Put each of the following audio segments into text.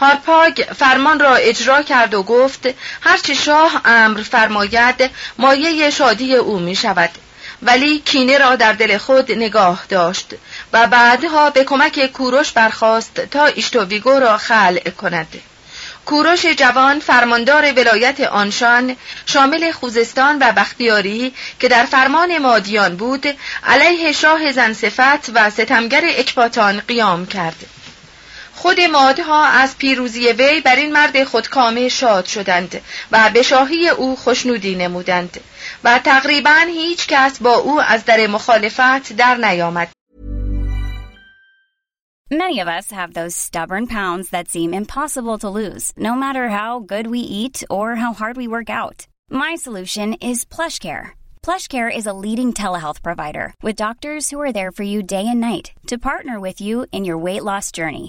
هارپاگ فرمان را اجرا کرد و گفت هرچی شاه امر فرماید مایه شادی او می شود. ولی کینه را در دل خود نگاه داشت و بعدها به کمک کوروش برخاست تا ایشتوویگو را خلع کند. کوروش جوان فرماندار ولایت آنشان شامل خوزستان و بختیاری که در فرمان مادیان بود علیه شاه زنصفت و ستمگر اکباتان قیام کرد. خود مادها از پیروزی وی بر این مرد خودکامه شاد شدند و به شاهی او خوشنودی نمودند و تقریبا هیچ کس با او از در مخالفت در نیامد Many of us have those stubborn pounds that seem impossible to lose, no matter how good we eat or how hard we work out. My solution is PlushCare. PlushCare is a leading telehealth provider with doctors who are there for you day and night to partner with you in your weight loss journey.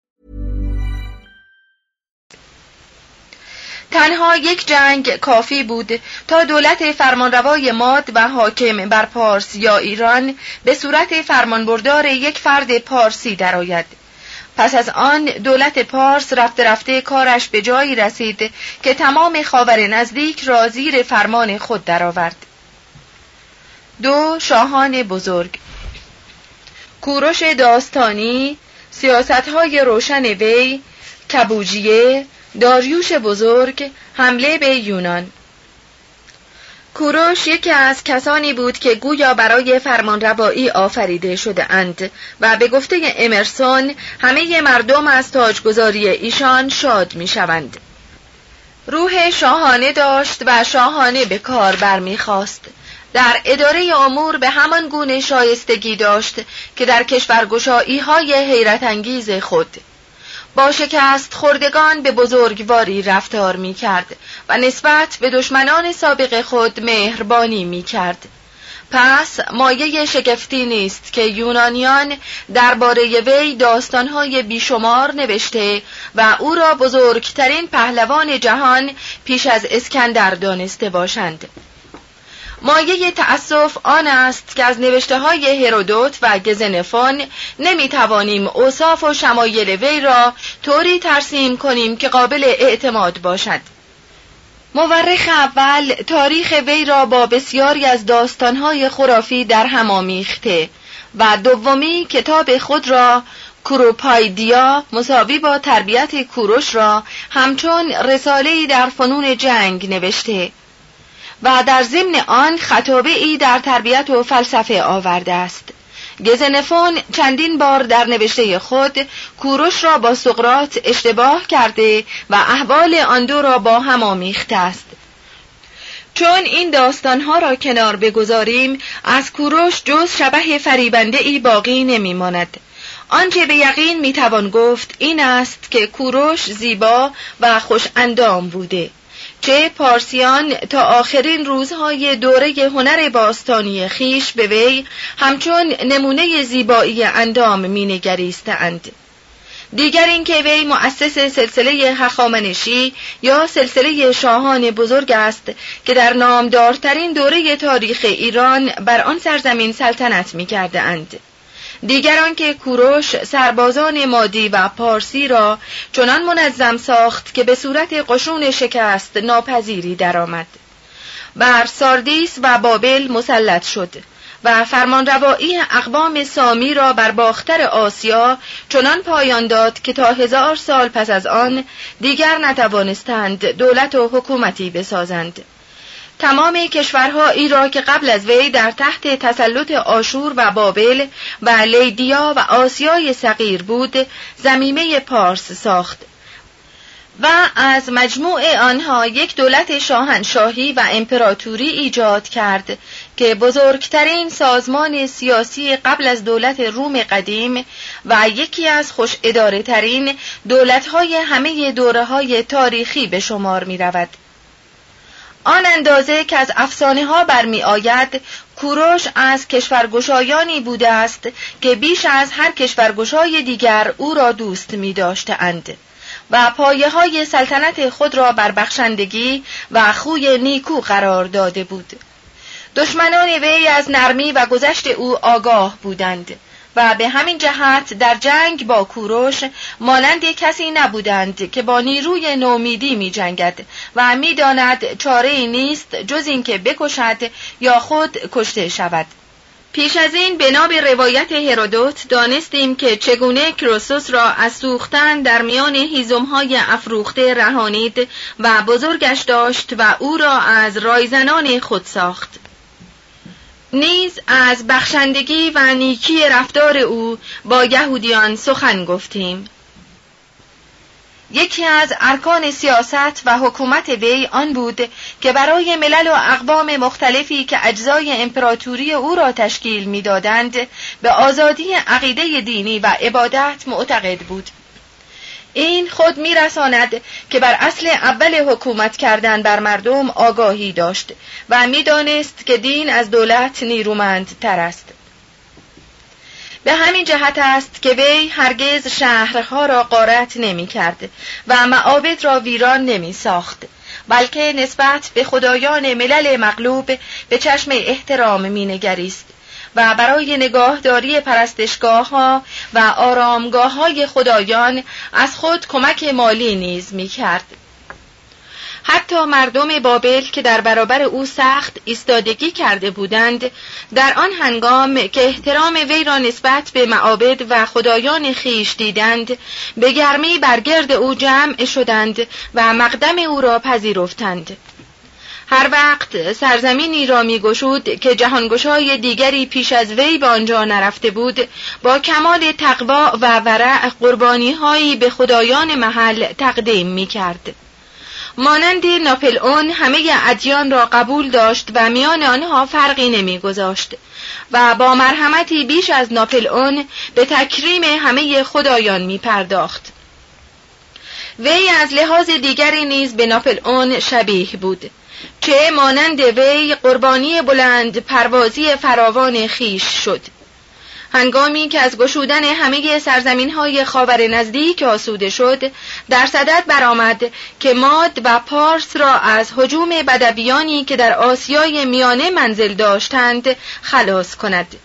تنها یک جنگ کافی بود تا دولت فرمانروای ماد و حاکم بر پارس یا ایران به صورت فرمانبردار یک فرد پارسی درآید. پس از آن دولت پارس رفته رفته کارش به جایی رسید که تمام خاور نزدیک را زیر فرمان خود درآورد. دو شاهان بزرگ کوروش داستانی سیاستهای روشن وی کبوجیه داریوش بزرگ حمله به یونان کوروش یکی از کسانی بود که گویا برای فرمانروایی آفریده شده اند و به گفته امرسون همه مردم از تاجگذاری ایشان شاد می شوند. روح شاهانه داشت و شاهانه به کار برمیخواست. در اداره امور به همان گونه شایستگی داشت که در کشورگشایی های حیرت انگیز خود با شکست خوردگان به بزرگواری رفتار می کرد و نسبت به دشمنان سابق خود مهربانی می کرد. پس مایه شگفتی نیست که یونانیان درباره وی داستانهای بیشمار نوشته و او را بزرگترین پهلوان جهان پیش از اسکندر دانسته باشند. مایه تأسف آن است که از نوشته های هرودوت و گزنفون نمی توانیم اوصاف و شمایل وی را طوری ترسیم کنیم که قابل اعتماد باشد. مورخ اول تاریخ وی را با بسیاری از داستانهای خرافی در هم آمیخته و دومی کتاب خود را کوروپایدیا مساوی با تربیت کوروش را همچون رساله در فنون جنگ نوشته. و در ضمن آن خطابه در تربیت و فلسفه آورده است. گزنفون چندین بار در نوشته خود کوروش را با سقرات اشتباه کرده و احوال آن دو را با هم آمیخته است. چون این داستانها را کنار بگذاریم از کوروش جز شبه فریبنده ای باقی نمیماند. آنچه به یقین می‌توان گفت این است که کوروش زیبا و خوش اندام بوده. چه پارسیان تا آخرین روزهای دوره هنر باستانی خیش به وی همچون نمونه زیبایی اندام مینگریستند دیگر اینکه وی مؤسس سلسله هخامنشی یا سلسله شاهان بزرگ است که در نامدارترین دوره تاریخ ایران بر آن سرزمین سلطنت می کرده اند. دیگران که کوروش سربازان مادی و پارسی را چنان منظم ساخت که به صورت قشون شکست ناپذیری درآمد. بر ساردیس و بابل مسلط شد و فرمانروایی اقوام سامی را بر باختر آسیا چنان پایان داد که تا هزار سال پس از آن دیگر نتوانستند دولت و حکومتی بسازند تمام کشورهایی را که قبل از وی در تحت تسلط آشور و بابل و لیدیا و آسیای صغیر بود زمیمه پارس ساخت و از مجموع آنها یک دولت شاهنشاهی و امپراتوری ایجاد کرد که بزرگترین سازمان سیاسی قبل از دولت روم قدیم و یکی از خوش اداره ترین دولتهای همه دوره های تاریخی به شمار می رود. آن اندازه که از افسانه ها برمی آید کوروش از کشورگشایانی بوده است که بیش از هر کشورگشای دیگر او را دوست می اند و پایه های سلطنت خود را بر بخشندگی و خوی نیکو قرار داده بود. دشمنان وی از نرمی و گذشت او آگاه بودند. و به همین جهت در جنگ با کوروش مانند کسی نبودند که با نیروی نومیدی می جنگد و می داند چاره نیست جز اینکه بکشد یا خود کشته شود. پیش از این بنا به روایت هرودوت دانستیم که چگونه کروسوس را از سوختن در میان هیزمهای افروخته رهانید و بزرگش داشت و او را از رایزنان خود ساخت. نیز از بخشندگی و نیکی رفتار او با یهودیان سخن گفتیم. یکی از ارکان سیاست و حکومت وی آن بود که برای ملل و اقوام مختلفی که اجزای امپراتوری او را تشکیل می‌دادند به آزادی عقیده دینی و عبادت معتقد بود. این خود میرساند که بر اصل اول حکومت کردن بر مردم آگاهی داشت و می‌دانست که دین از دولت نیرومند تر است. به همین جهت است که وی هرگز شهرها را قارت نمی کرد و معابد را ویران نمی ساخت بلکه نسبت به خدایان ملل مغلوب به چشم احترام می نگریست و برای نگاهداری پرستشگاه ها و آرامگاه های خدایان از خود کمک مالی نیز می کرد. حتی مردم بابل که در برابر او سخت ایستادگی کرده بودند در آن هنگام که احترام وی را نسبت به معابد و خدایان خیش دیدند به گرمی برگرد او جمع شدند و مقدم او را پذیرفتند هر وقت سرزمینی را میگشود که جهانگشای دیگری پیش از وی به آنجا نرفته بود با کمال تقوا و ورع قربانی هایی به خدایان محل تقدیم می کرد. مانند ناپل اون همه ادیان را قبول داشت و میان آنها فرقی نمیگذاشت و با مرحمتی بیش از ناپل اون به تکریم همه خدایان می پرداخت. وی از لحاظ دیگری نیز به ناپل اون شبیه بود چه مانند وی قربانی بلند پروازی فراوان خیش شد. هنگامی که از گشودن همه سرزمین های خاور نزدیک آسوده شد در صدد برآمد که ماد و پارس را از حجوم بدویانی که در آسیای میانه منزل داشتند خلاص کند.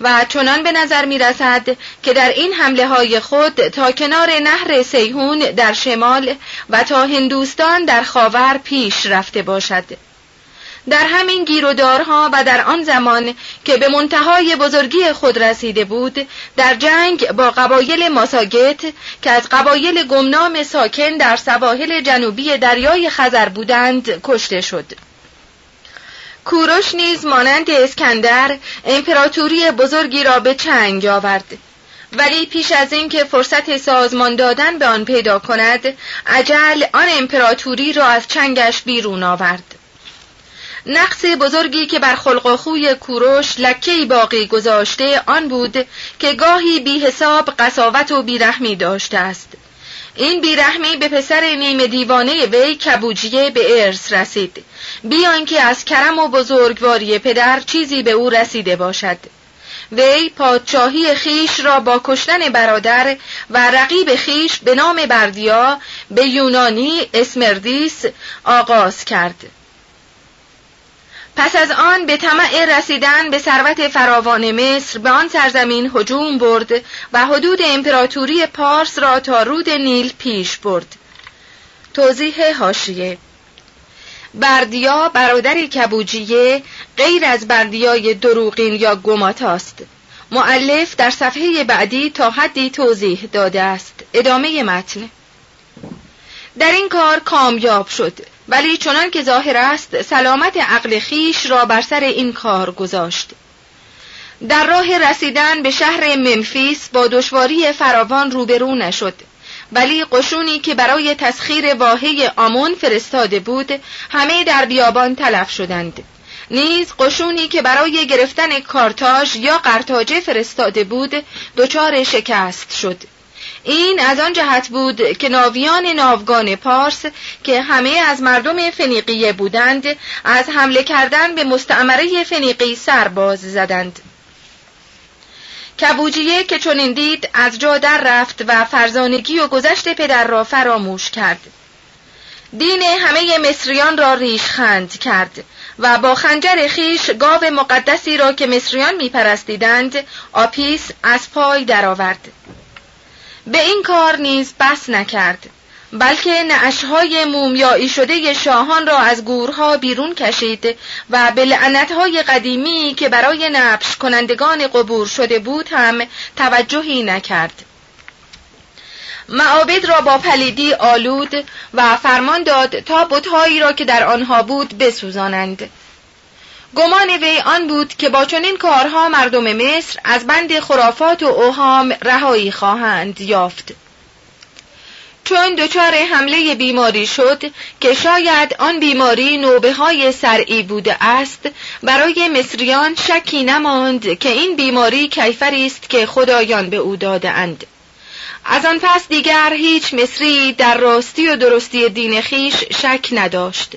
و چنان به نظر می رسد که در این حمله های خود تا کنار نهر سیهون در شمال و تا هندوستان در خاور پیش رفته باشد. در همین گیرودارها و در آن زمان که به منتهای بزرگی خود رسیده بود در جنگ با قبایل ماساگت که از قبایل گمنام ساکن در سواحل جنوبی دریای خزر بودند کشته شد. کوروش نیز مانند اسکندر امپراتوری بزرگی را به چنگ آورد. ولی پیش از اینکه فرصت سازمان دادن به آن پیدا کند عجل آن امپراتوری را از چنگش بیرون آورد. نقص بزرگی که بر خلق و خوی کوروش لکهی باقی گذاشته آن بود که گاهی بی حساب قصاوت و بیرحمی داشته است. این بیرحمی به پسر نیمه دیوانه وی کبوجیه به ارث رسید. بیان که از کرم و بزرگواری پدر چیزی به او رسیده باشد. وی پادشاهی خیش را با کشتن برادر و رقیب خیش به نام بردیا به یونانی اسمردیس آغاز کرد. پس از آن به طمع رسیدن به ثروت فراوان مصر به آن سرزمین هجوم برد و حدود امپراتوری پارس را تا رود نیل پیش برد. توضیح هاشیه بردیا برادری کبوجیه غیر از بردیای دروغین یا گماتاست. معلف در صفحه بعدی تا حدی توضیح داده است. ادامه متن. در این کار کامیاب شد. ولی چنان که ظاهر است سلامت عقل خیش را بر سر این کار گذاشت. در راه رسیدن به شهر منفیس با دشواری فراوان روبرو نشد. ولی قشونی که برای تسخیر واهه آمون فرستاده بود همه در بیابان تلف شدند. نیز قشونی که برای گرفتن کارتاژ یا قرتاجه فرستاده بود دچار شکست شد. این از آن جهت بود که ناویان ناوگان پارس که همه از مردم فنیقیه بودند از حمله کردن به مستعمره فنیقی سرباز زدند کبوجیه که چنین دید از جا در رفت و فرزانگی و گذشت پدر را فراموش کرد دین همه مصریان را ریشخند کرد و با خنجر خیش گاو مقدسی را که مصریان میپرستیدند آپیس از پای درآورد. به این کار نیز بس نکرد بلکه نعشهای مومیایی شده شاهان را از گورها بیرون کشید و به لعنتهای قدیمی که برای نبش کنندگان قبور شده بود هم توجهی نکرد. معابد را با پلیدی آلود و فرمان داد تا بتهایی را که در آنها بود بسوزانند. گمان وی آن بود که با چنین کارها مردم مصر از بند خرافات و اوهام رهایی خواهند یافت چون دچار حمله بیماری شد که شاید آن بیماری نوبه های سرعی بوده است برای مصریان شکی نماند که این بیماری کیفری است که خدایان به او داده اند. از آن پس دیگر هیچ مصری در راستی و درستی دین خیش شک نداشت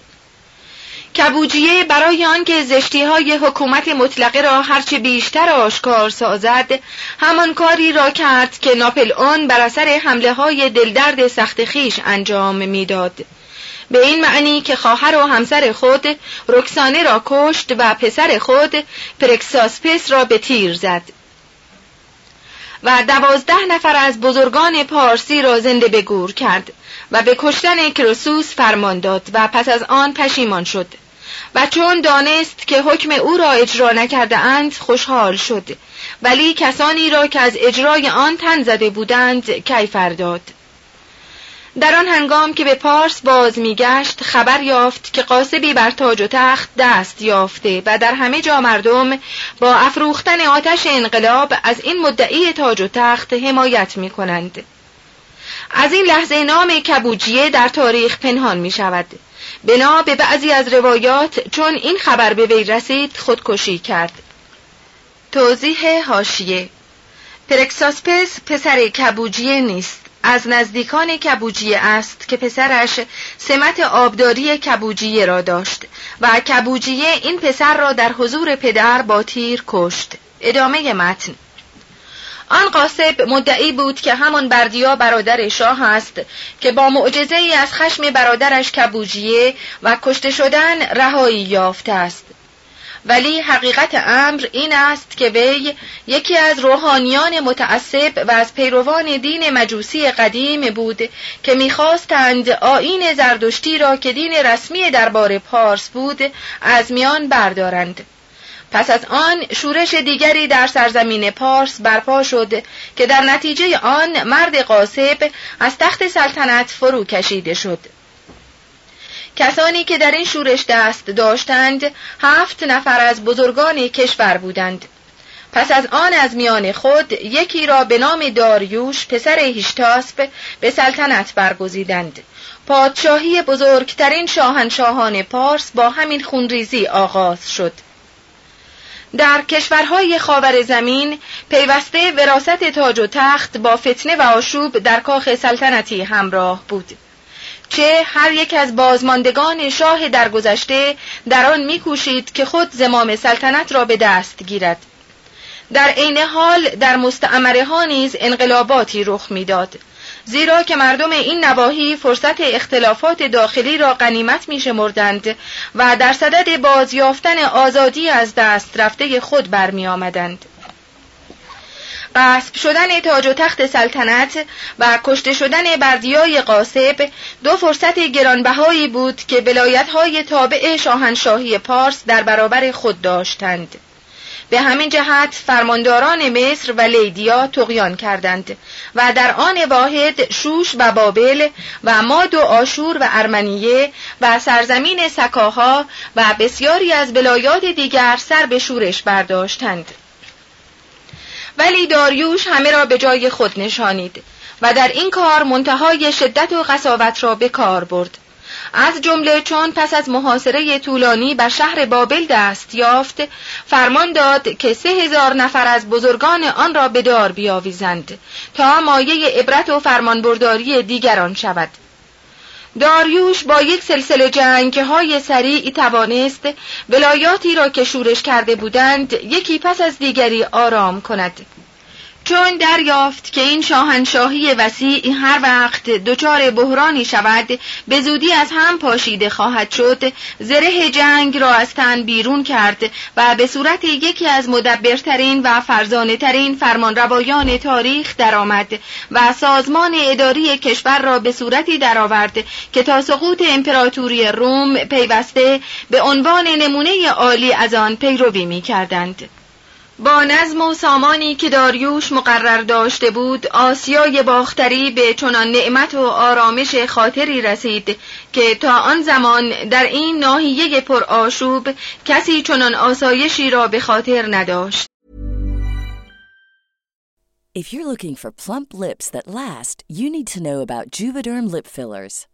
کبوجیه برای آنکه زشتی های حکومت مطلقه را هرچه بیشتر آشکار سازد همان کاری را کرد که ناپل اون بر اثر حمله های دلدرد سخت خیش انجام می‌داد. به این معنی که خواهر و همسر خود رکسانه را کشت و پسر خود پرکساسپس را به تیر زد و دوازده نفر از بزرگان پارسی را زنده به گور کرد و به کشتن کرسوس فرمان داد و پس از آن پشیمان شد. و چون دانست که حکم او را اجرا نکرده اند خوشحال شد. ولی کسانی را که از اجرای آن تن زده بودند کیفر داد. در آن هنگام که به پارس باز میگشت خبر یافت که قاسبی بر تاج و تخت دست یافته و در همه جا مردم با افروختن آتش انقلاب از این مدعی تاج و تخت حمایت می کنند. از این لحظه نام کبوجیه در تاریخ پنهان می شود. بنا به بعضی از روایات چون این خبر به وی رسید خودکشی کرد. توضیح هاشیه پرکساسپس پسر کبوجیه نیست. از نزدیکان کبوجیه است که پسرش سمت آبداری کبوجیه را داشت و کبوجیه این پسر را در حضور پدر با تیر کشت. ادامه متن. آن قاسب مدعی بود که همان بردیا برادر شاه است که با معجزه ای از خشم برادرش کبوجیه و کشته شدن رهایی یافته است. ولی حقیقت امر این است که وی یکی از روحانیان متعصب و از پیروان دین مجوسی قدیم بود که می‌خواستند آین زردشتی را که دین رسمی دربار پارس بود از میان بردارند. پس از آن شورش دیگری در سرزمین پارس برپا شد که در نتیجه آن مرد قاسب از تخت سلطنت فرو کشیده شد. کسانی که در این شورش دست داشتند هفت نفر از بزرگان کشور بودند. پس از آن از میان خود یکی را به نام داریوش پسر هیشتاسپ به سلطنت برگزیدند. پادشاهی بزرگترین شاهنشاهان پارس با همین خونریزی آغاز شد. در کشورهای خاور زمین پیوسته وراست تاج و تخت با فتنه و آشوب در کاخ سلطنتی همراه بود. چه هر یک از بازماندگان شاه درگذشته در آن میکوشید که خود زمام سلطنت را به دست گیرد. در عین حال در مستعمره ها نیز انقلاباتی رخ می‌داد. زیرا که مردم این نواحی فرصت اختلافات داخلی را غنیمت میشمردند و در صدد بازیافتن آزادی از دست رفته خود برمی آمدند. قصب شدن تاج و تخت سلطنت و کشته شدن بردیای قاسب دو فرصت گرانبهایی بود که های تابع شاهنشاهی پارس در برابر خود داشتند به همین جهت فرمانداران مصر و لیدیا تقیان کردند و در آن واحد شوش و بابل و ماد و آشور و ارمنیه و سرزمین سکاها و بسیاری از ولایات دیگر سر به شورش برداشتند. ولی داریوش همه را به جای خود نشانید و در این کار منتهای شدت و قصاوت را به کار برد. از جمله چون پس از محاصره طولانی بر شهر بابل دست یافت فرمان داد که سه هزار نفر از بزرگان آن را به دار بیاویزند تا مایه عبرت و فرمانبرداری دیگران شود. داریوش با یک سلسله جنگ های سریع توانست ولایاتی را که شورش کرده بودند یکی پس از دیگری آرام کند. چون دریافت که این شاهنشاهی وسیع هر وقت دچار بحرانی شود به زودی از هم پاشیده خواهد شد زره جنگ را از تن بیرون کرد و به صورت یکی از مدبرترین و فرزانه ترین فرمانروایان تاریخ درآمد و سازمان اداری کشور را به صورتی درآورد که تا سقوط امپراتوری روم پیوسته به عنوان نمونه عالی از آن پیروی می کردند. با نظم و سامانی که داریوش مقرر داشته بود آسیای باختری به چنان نعمت و آرامش خاطری رسید که تا آن زمان در این ناحیه پر آشوب کسی چنان آسایشی را به خاطر نداشت If you're looking for plump lips that last, you need to know about Juvederm lip fillers.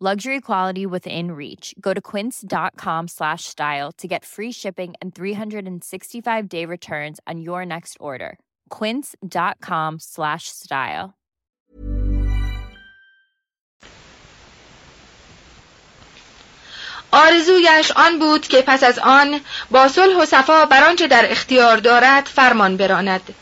luxury quality within reach go to quince.com slash style to get free shipping and 365 day returns on your next order quince.com slash style آرزویش آن بود که پس از آن با صلح و صفا بر آنچه در اختیار دارد فرمان براند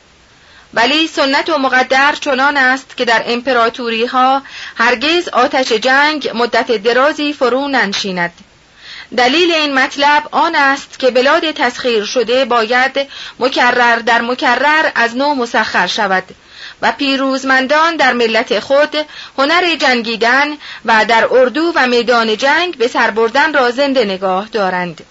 ولی سنت و مقدر چنان است که در امپراتوری ها هرگز آتش جنگ مدت درازی فرو ننشیند. دلیل این مطلب آن است که بلاد تسخیر شده باید مکرر در مکرر از نو مسخر شود و پیروزمندان در ملت خود هنر جنگیدن و در اردو و میدان جنگ به سر بردن را زنده نگاه دارند.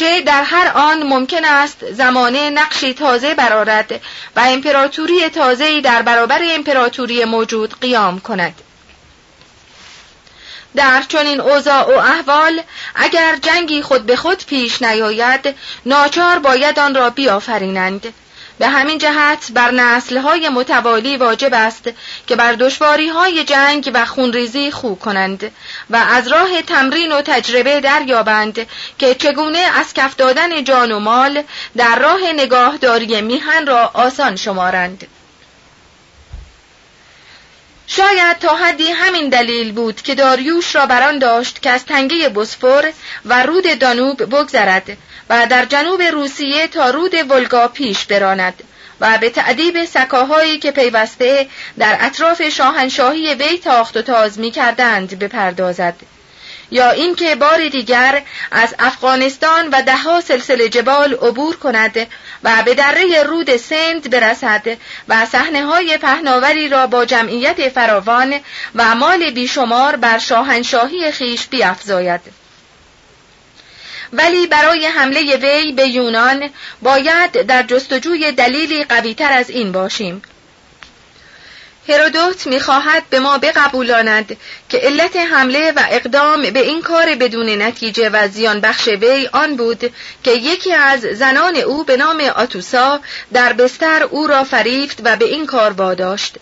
چه در هر آن ممکن است زمانه نقشی تازه برارد و امپراتوری تازه‌ای در برابر امپراتوری موجود قیام کند. در چنین اوضاع و احوال اگر جنگی خود به خود پیش نیاید ناچار باید آن را بیافرینند. به همین جهت بر نسلهای متوالی واجب است که بر های جنگ و خونریزی خو کنند و از راه تمرین و تجربه دریابند که چگونه از کف دادن جان و مال در راه نگاهداری میهن را آسان شمارند. شاید تا حدی همین دلیل بود که داریوش را بران داشت که از تنگه بسفور و رود دانوب بگذرد و در جنوب روسیه تا رود ولگا پیش براند و به تعدیب سکاهایی که پیوسته در اطراف شاهنشاهی وی تاخت و تاز می کردند بپردازد. یا اینکه بار دیگر از افغانستان و دهها سلسله جبال عبور کند و به دره رود سند برسد و صحنه های پهناوری را با جمعیت فراوان و مال بیشمار بر شاهنشاهی خیش بیافزاید. ولی برای حمله وی به یونان باید در جستجوی دلیلی قویتر از این باشیم. هرودوت می‌خواهد به ما بقبولاند که علت حمله و اقدام به این کار بدون نتیجه و زیان بخش وی آن بود که یکی از زنان او به نام آتوسا در بستر او را فریفت و به این کار واداشت.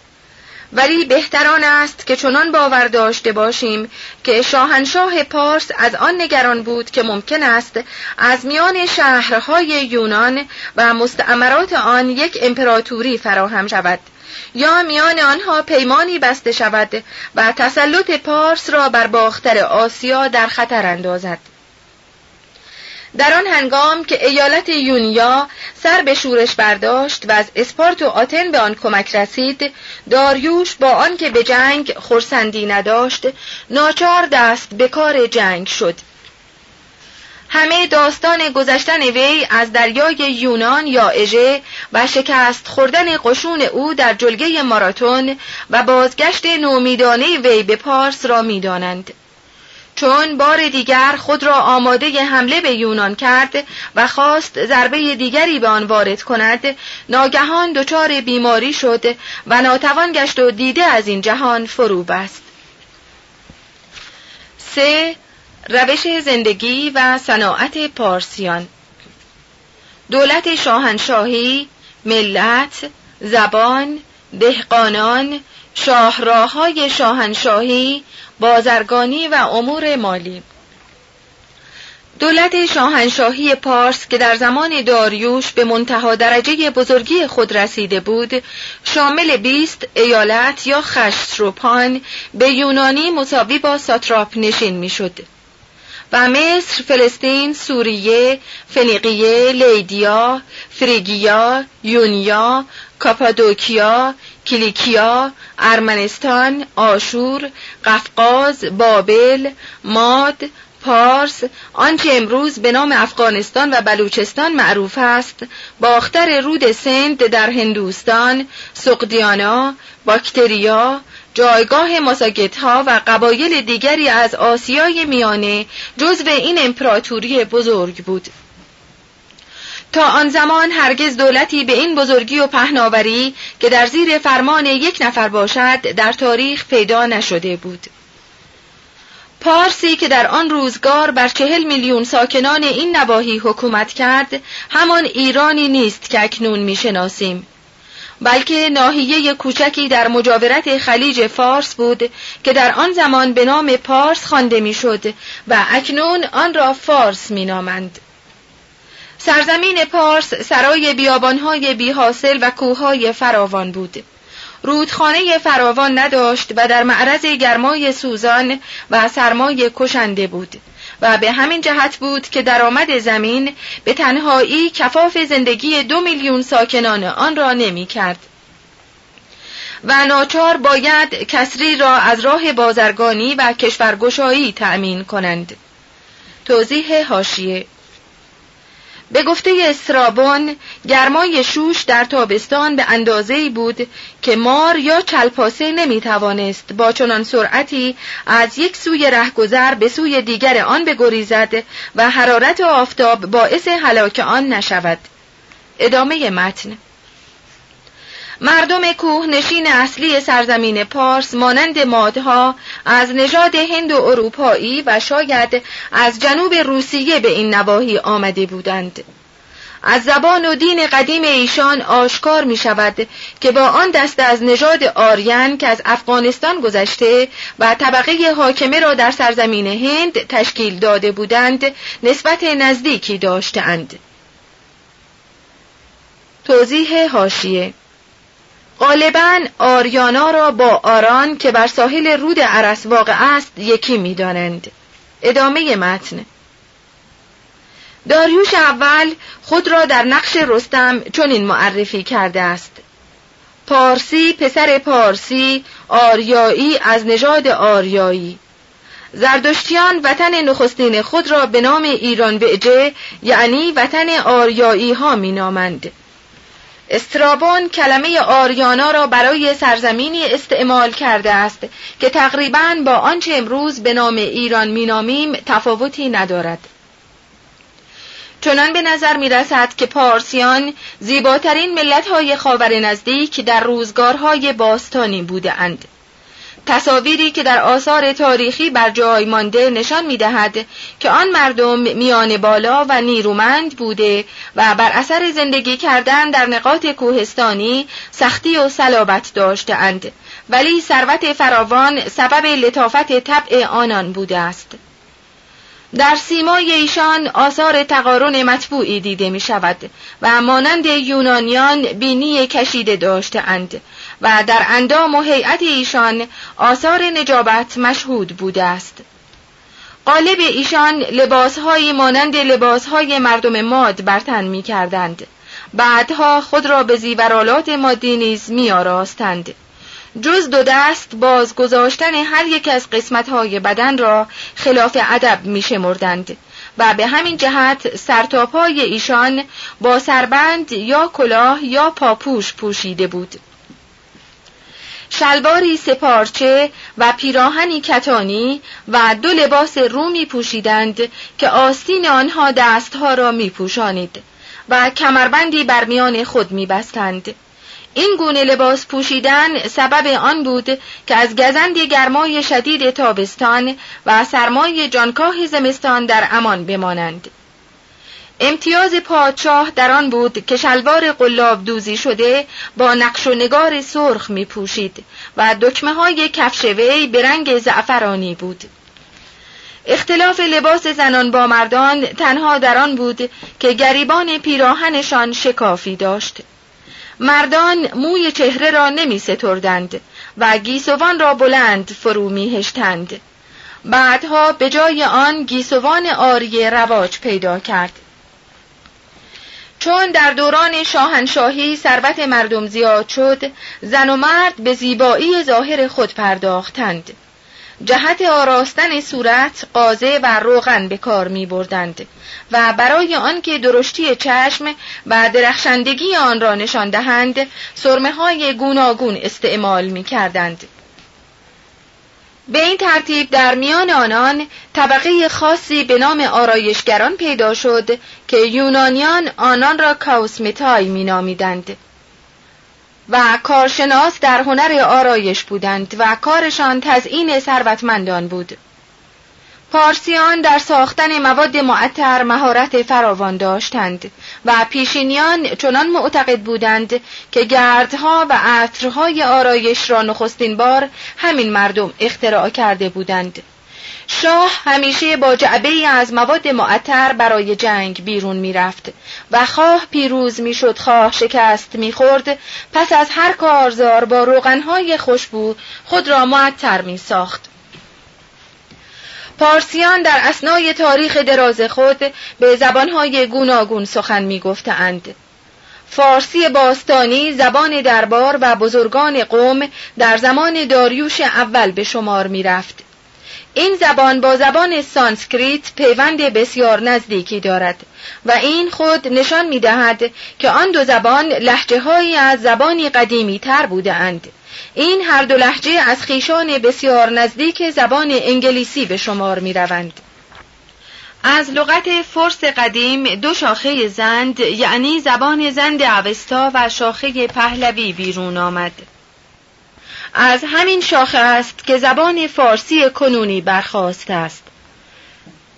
ولی بهتران است که چنان باور داشته باشیم که شاهنشاه پارس از آن نگران بود که ممکن است از میان شهرهای یونان و مستعمرات آن یک امپراتوری فراهم شود یا میان آنها پیمانی بسته شود و تسلط پارس را بر باختر آسیا در خطر اندازد. در آن هنگام که ایالت یونیا سر به شورش برداشت و از اسپارت و آتن به آن کمک رسید داریوش با آنکه به جنگ خورسندی نداشت ناچار دست به کار جنگ شد. همه داستان گذشتن وی از دریای یونان یا اژه و شکست خوردن قشون او در جلگه ماراتون و بازگشت نومیدانه وی به پارس را می‌دانند. چون بار دیگر خود را آماده حمله به یونان کرد و خواست ضربه دیگری به آن وارد کند ناگهان دچار بیماری شد و ناتوان گشت و دیده از این جهان فرو بست. سه روش زندگی و صناعت پارسیان. دولت شاهنشاهی ملت زبان دهقانان شاهراهای شاهنشاهی بازرگانی و امور مالی دولت شاهنشاهی پارس که در زمان داریوش به منتها درجه بزرگی خود رسیده بود شامل بیست ایالت یا خشتروپان به یونانی مساوی با ساتراپ نشین می‌شد. و مصر، فلسطین، سوریه، فنیقیه، لیدیا، فریگیا، یونیا، کاپادوکیا، کلیکیا، ارمنستان، آشور، قفقاز، بابل، ماد، پارس آنچه امروز به نام افغانستان و بلوچستان معروف است باختر رود سند در هندوستان سقدیانا باکتریا جایگاه ماساگت ها و قبایل دیگری از آسیای میانه جزو این امپراتوری بزرگ بود. تا آن زمان هرگز دولتی به این بزرگی و پهناوری که در زیر فرمان یک نفر باشد در تاریخ پیدا نشده بود. پارسی که در آن روزگار بر چهل میلیون ساکنان این نواحی حکومت کرد همان ایرانی نیست که اکنون می‌شناسیم. بلکه ناحیه کوچکی در مجاورت خلیج فارس بود که در آن زمان به نام پارس خوانده می‌شد و اکنون آن را فارس مینامند. سرزمین پارس سرای بیابانهای بیحاصل و کوههای فراوان بود رودخانه فراوان نداشت و در معرض گرمای سوزان و سرمای کشنده بود و به همین جهت بود که درآمد زمین به تنهایی کفاف زندگی دو میلیون ساکنان آن را نمی کرد. و ناچار باید کسری را از راه بازرگانی و کشورگشایی تأمین کنند. توضیح هاشیه به گفته استرابون گرمای شوش در تابستان به اندازه بود که مار یا چلپاسه نمی توانست با چنان سرعتی از یک سوی رهگذر به سوی دیگر آن بگریزد و حرارت آفتاب باعث هلاک آن نشود. ادامه متن. مردم کوه نشین اصلی سرزمین پارس مانند مادها از نژاد هند و اروپایی و شاید از جنوب روسیه به این نواحی آمده بودند از زبان و دین قدیم ایشان آشکار می شود که با آن دست از نژاد آریان که از افغانستان گذشته و طبقه حاکمه را در سرزمین هند تشکیل داده بودند نسبت نزدیکی داشتند. توضیح هاشیه غالبا آریانا را با آران که بر ساحل رود عرس واقع است یکی می‌دانند. ادامه متن داریوش اول خود را در نقش رستم چنین معرفی کرده است پارسی پسر پارسی آریایی از نژاد آریایی زردشتیان وطن نخستین خود را به نام ایران وعجه یعنی وطن آریایی ها می نامند. استرابون کلمه آریانا را برای سرزمینی استعمال کرده است که تقریبا با آنچه امروز به نام ایران مینامیم تفاوتی ندارد چنان به نظر می رسد که پارسیان زیباترین ملت های خاور نزدیک در روزگارهای باستانی بوده اند. تصاویری که در آثار تاریخی بر جای مانده نشان می دهد که آن مردم میان بالا و نیرومند بوده و بر اثر زندگی کردن در نقاط کوهستانی سختی و صلابت داشته اند ولی ثروت فراوان سبب لطافت طبع آنان بوده است. در سیمای ایشان آثار تقارن مطبوعی دیده می شود و مانند یونانیان بینی کشیده داشته اند و در اندام و هیئت ایشان آثار نجابت مشهود بوده است. قالب ایشان لباسهایی مانند لباسهای مردم ماد برتن می کردند. بعدها خود را به زیورالات مادی نیز می آراستند. جز دو دست باز گذاشتن هر یک از قسمتهای بدن را خلاف ادب می شمردند و به همین جهت سرتاپای ایشان با سربند یا کلاه یا پاپوش پوشیده بود شلواری سپارچه و پیراهنی کتانی و دو لباس رومی پوشیدند که آستین آنها دستها را می پوشانید و کمربندی بر میان خود می بستند. این گونه لباس پوشیدن سبب آن بود که از گزند گرمای شدید تابستان و سرمای جانکاه زمستان در امان بمانند امتیاز پادشاه در آن بود که شلوار قلاب دوزی شده با نقش و نگار سرخ می پوشید و دکمه های کفش وی به رنگ زعفرانی بود اختلاف لباس زنان با مردان تنها در آن بود که گریبان پیراهنشان شکافی داشت مردان موی چهره را نمی ستردند و گیسوان را بلند فرو می هشتند. بعدها به جای آن گیسوان آریه رواج پیدا کرد. چون در دوران شاهنشاهی ثروت مردم زیاد شد زن و مرد به زیبایی ظاهر خود پرداختند جهت آراستن صورت قازه و روغن به کار می بردند و برای آنکه درشتی چشم و درخشندگی آن را نشان دهند سرمه های گوناگون استعمال می کردند. به این ترتیب در میان آنان طبقه خاصی به نام آرایشگران پیدا شد که یونانیان آنان را کاوسمتای می نامیدند. و کارشناس در هنر آرایش بودند و کارشان تزئین ثروتمندان بود. پارسیان در ساختن مواد معطر مهارت فراوان داشتند و پیشینیان چنان معتقد بودند که گردها و عطرهای آرایش را نخستین بار همین مردم اختراع کرده بودند. شاه همیشه با جعبه از مواد معطر برای جنگ بیرون می‌رفت و خواه پیروز می‌شد خواه شکست می‌خورد پس از هر کارزار با روغنهای خوشبو خود را معطر می ساخت. پارسیان در اسنای تاریخ دراز خود به زبانهای گوناگون سخن می گفتند. فارسی باستانی زبان دربار و بزرگان قوم در زمان داریوش اول به شمار می رفت. این زبان با زبان سانسکریت پیوند بسیار نزدیکی دارد و این خود نشان می دهد که آن دو زبان لهجه از زبانی قدیمی تر بوده اند. این هر دو لهجه از خویشان بسیار نزدیک زبان انگلیسی به شمار می روند. از لغت فرس قدیم دو شاخه زند یعنی زبان زند اوستا و شاخه پهلوی بیرون آمد. از همین شاخه است که زبان فارسی کنونی برخواست است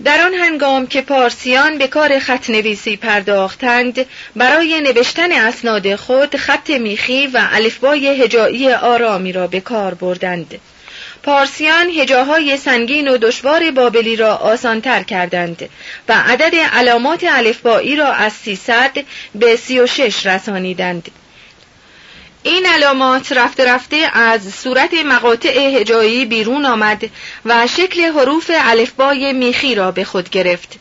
در آن هنگام که پارسیان به کار خط نویسی پرداختند برای نوشتن اسناد خود خط میخی و الفبای هجایی آرامی را به کار بردند. پارسیان هجاهای سنگین و دشوار بابلی را آسانتر کردند و عدد علامات الفبایی را از 300 به 36 رسانیدند. این علامات رفته رفته از صورت مقاطع هجایی بیرون آمد و شکل حروف الفبای میخی را به خود گرفت.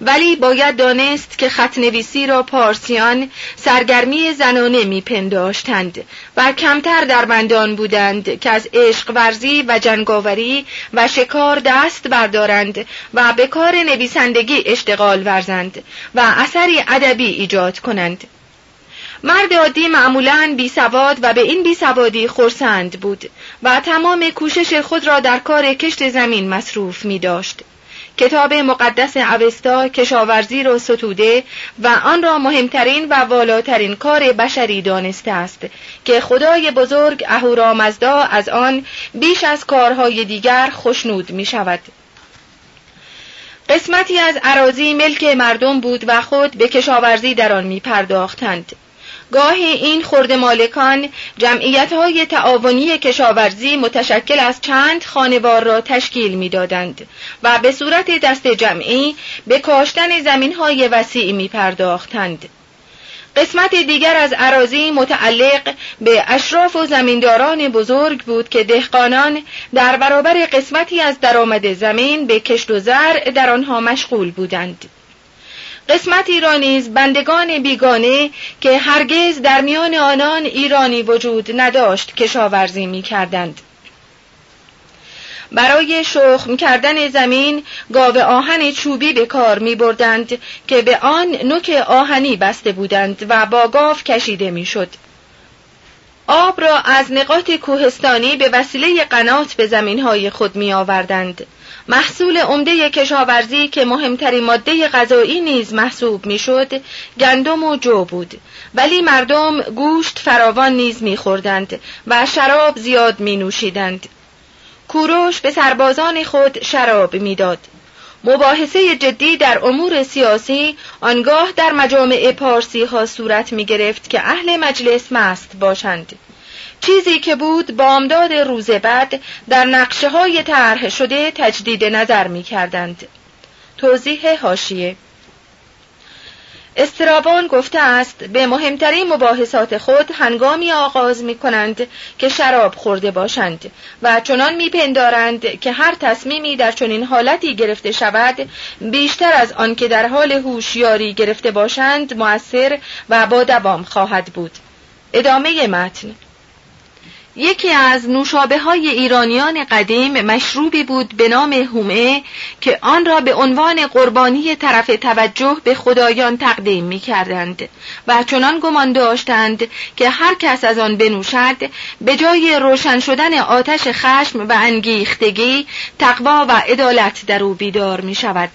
ولی باید دانست که خط نویسی را پارسیان سرگرمی زنانه میپنداشتند و کمتر در بندان بودند که از عشق ورزی و جنگاوری و شکار دست بردارند و به کار نویسندگی اشتغال ورزند و اثری ادبی ایجاد کنند. مرد عادی معمولا بی سواد و به این بی سوادی خورسند بود و تمام کوشش خود را در کار کشت زمین مصروف می داشت. کتاب مقدس اوستا کشاورزی را ستوده و آن را مهمترین و والاترین کار بشری دانسته است که خدای بزرگ اهورامزدا از آن بیش از کارهای دیگر خشنود می شود. قسمتی از عراضی ملک مردم بود و خود به کشاورزی در آن می پرداختند. گاهی این خورده مالکان جمعیت های تعاونی کشاورزی متشکل از چند خانوار را تشکیل می‌دادند و به صورت دست جمعی به کاشتن زمین های وسیع می پرداختند. قسمت دیگر از عراضی متعلق به اشراف و زمینداران بزرگ بود که دهقانان در برابر قسمتی از درآمد زمین به کشت و زرع در آنها مشغول بودند. قسمتی را نیز بندگان بیگانه که هرگز در میان آنان ایرانی وجود نداشت کشاورزی می کردند. برای شخم کردن زمین گاو آهن چوبی به کار می بردند که به آن نوک آهنی بسته بودند و با گاو کشیده می شد. آب را از نقاط کوهستانی به وسیله قنات به زمین های خود می آوردند. محصول عمده کشاورزی که مهمترین ماده غذایی نیز محسوب می‌شد گندم و جو بود. ولی مردم گوشت فراوان نیز میخوردند و شراب زیاد می نوشیدند کوروش به سربازان خود شراب می‌داد. مباحثه جدی در امور سیاسی آنگاه در مجامع پارسی ها صورت می گرفت که اهل مجلس مست باشند. چیزی که بود بامداد روز بعد در نقشه های طرح شده تجدید نظر می کردند. توضیح هاشیه استرابان گفته است به مهمترین مباحثات خود هنگامی آغاز می کنند که شراب خورده باشند و چنان میپندارند که هر تصمیمی در چنین حالتی گرفته شود بیشتر از آن که در حال هوشیاری گرفته باشند موثر و با دوام خواهد بود. ادامه متن. یکی از نوشابه های ایرانیان قدیم مشروبی بود به نام هومه که آن را به عنوان قربانی طرف توجه به خدایان تقدیم می کردند و چنان گمان داشتند که هر کس از آن بنوشد به جای روشن شدن آتش خشم و انگیختگی تقوا و عدالت در او بیدار می شود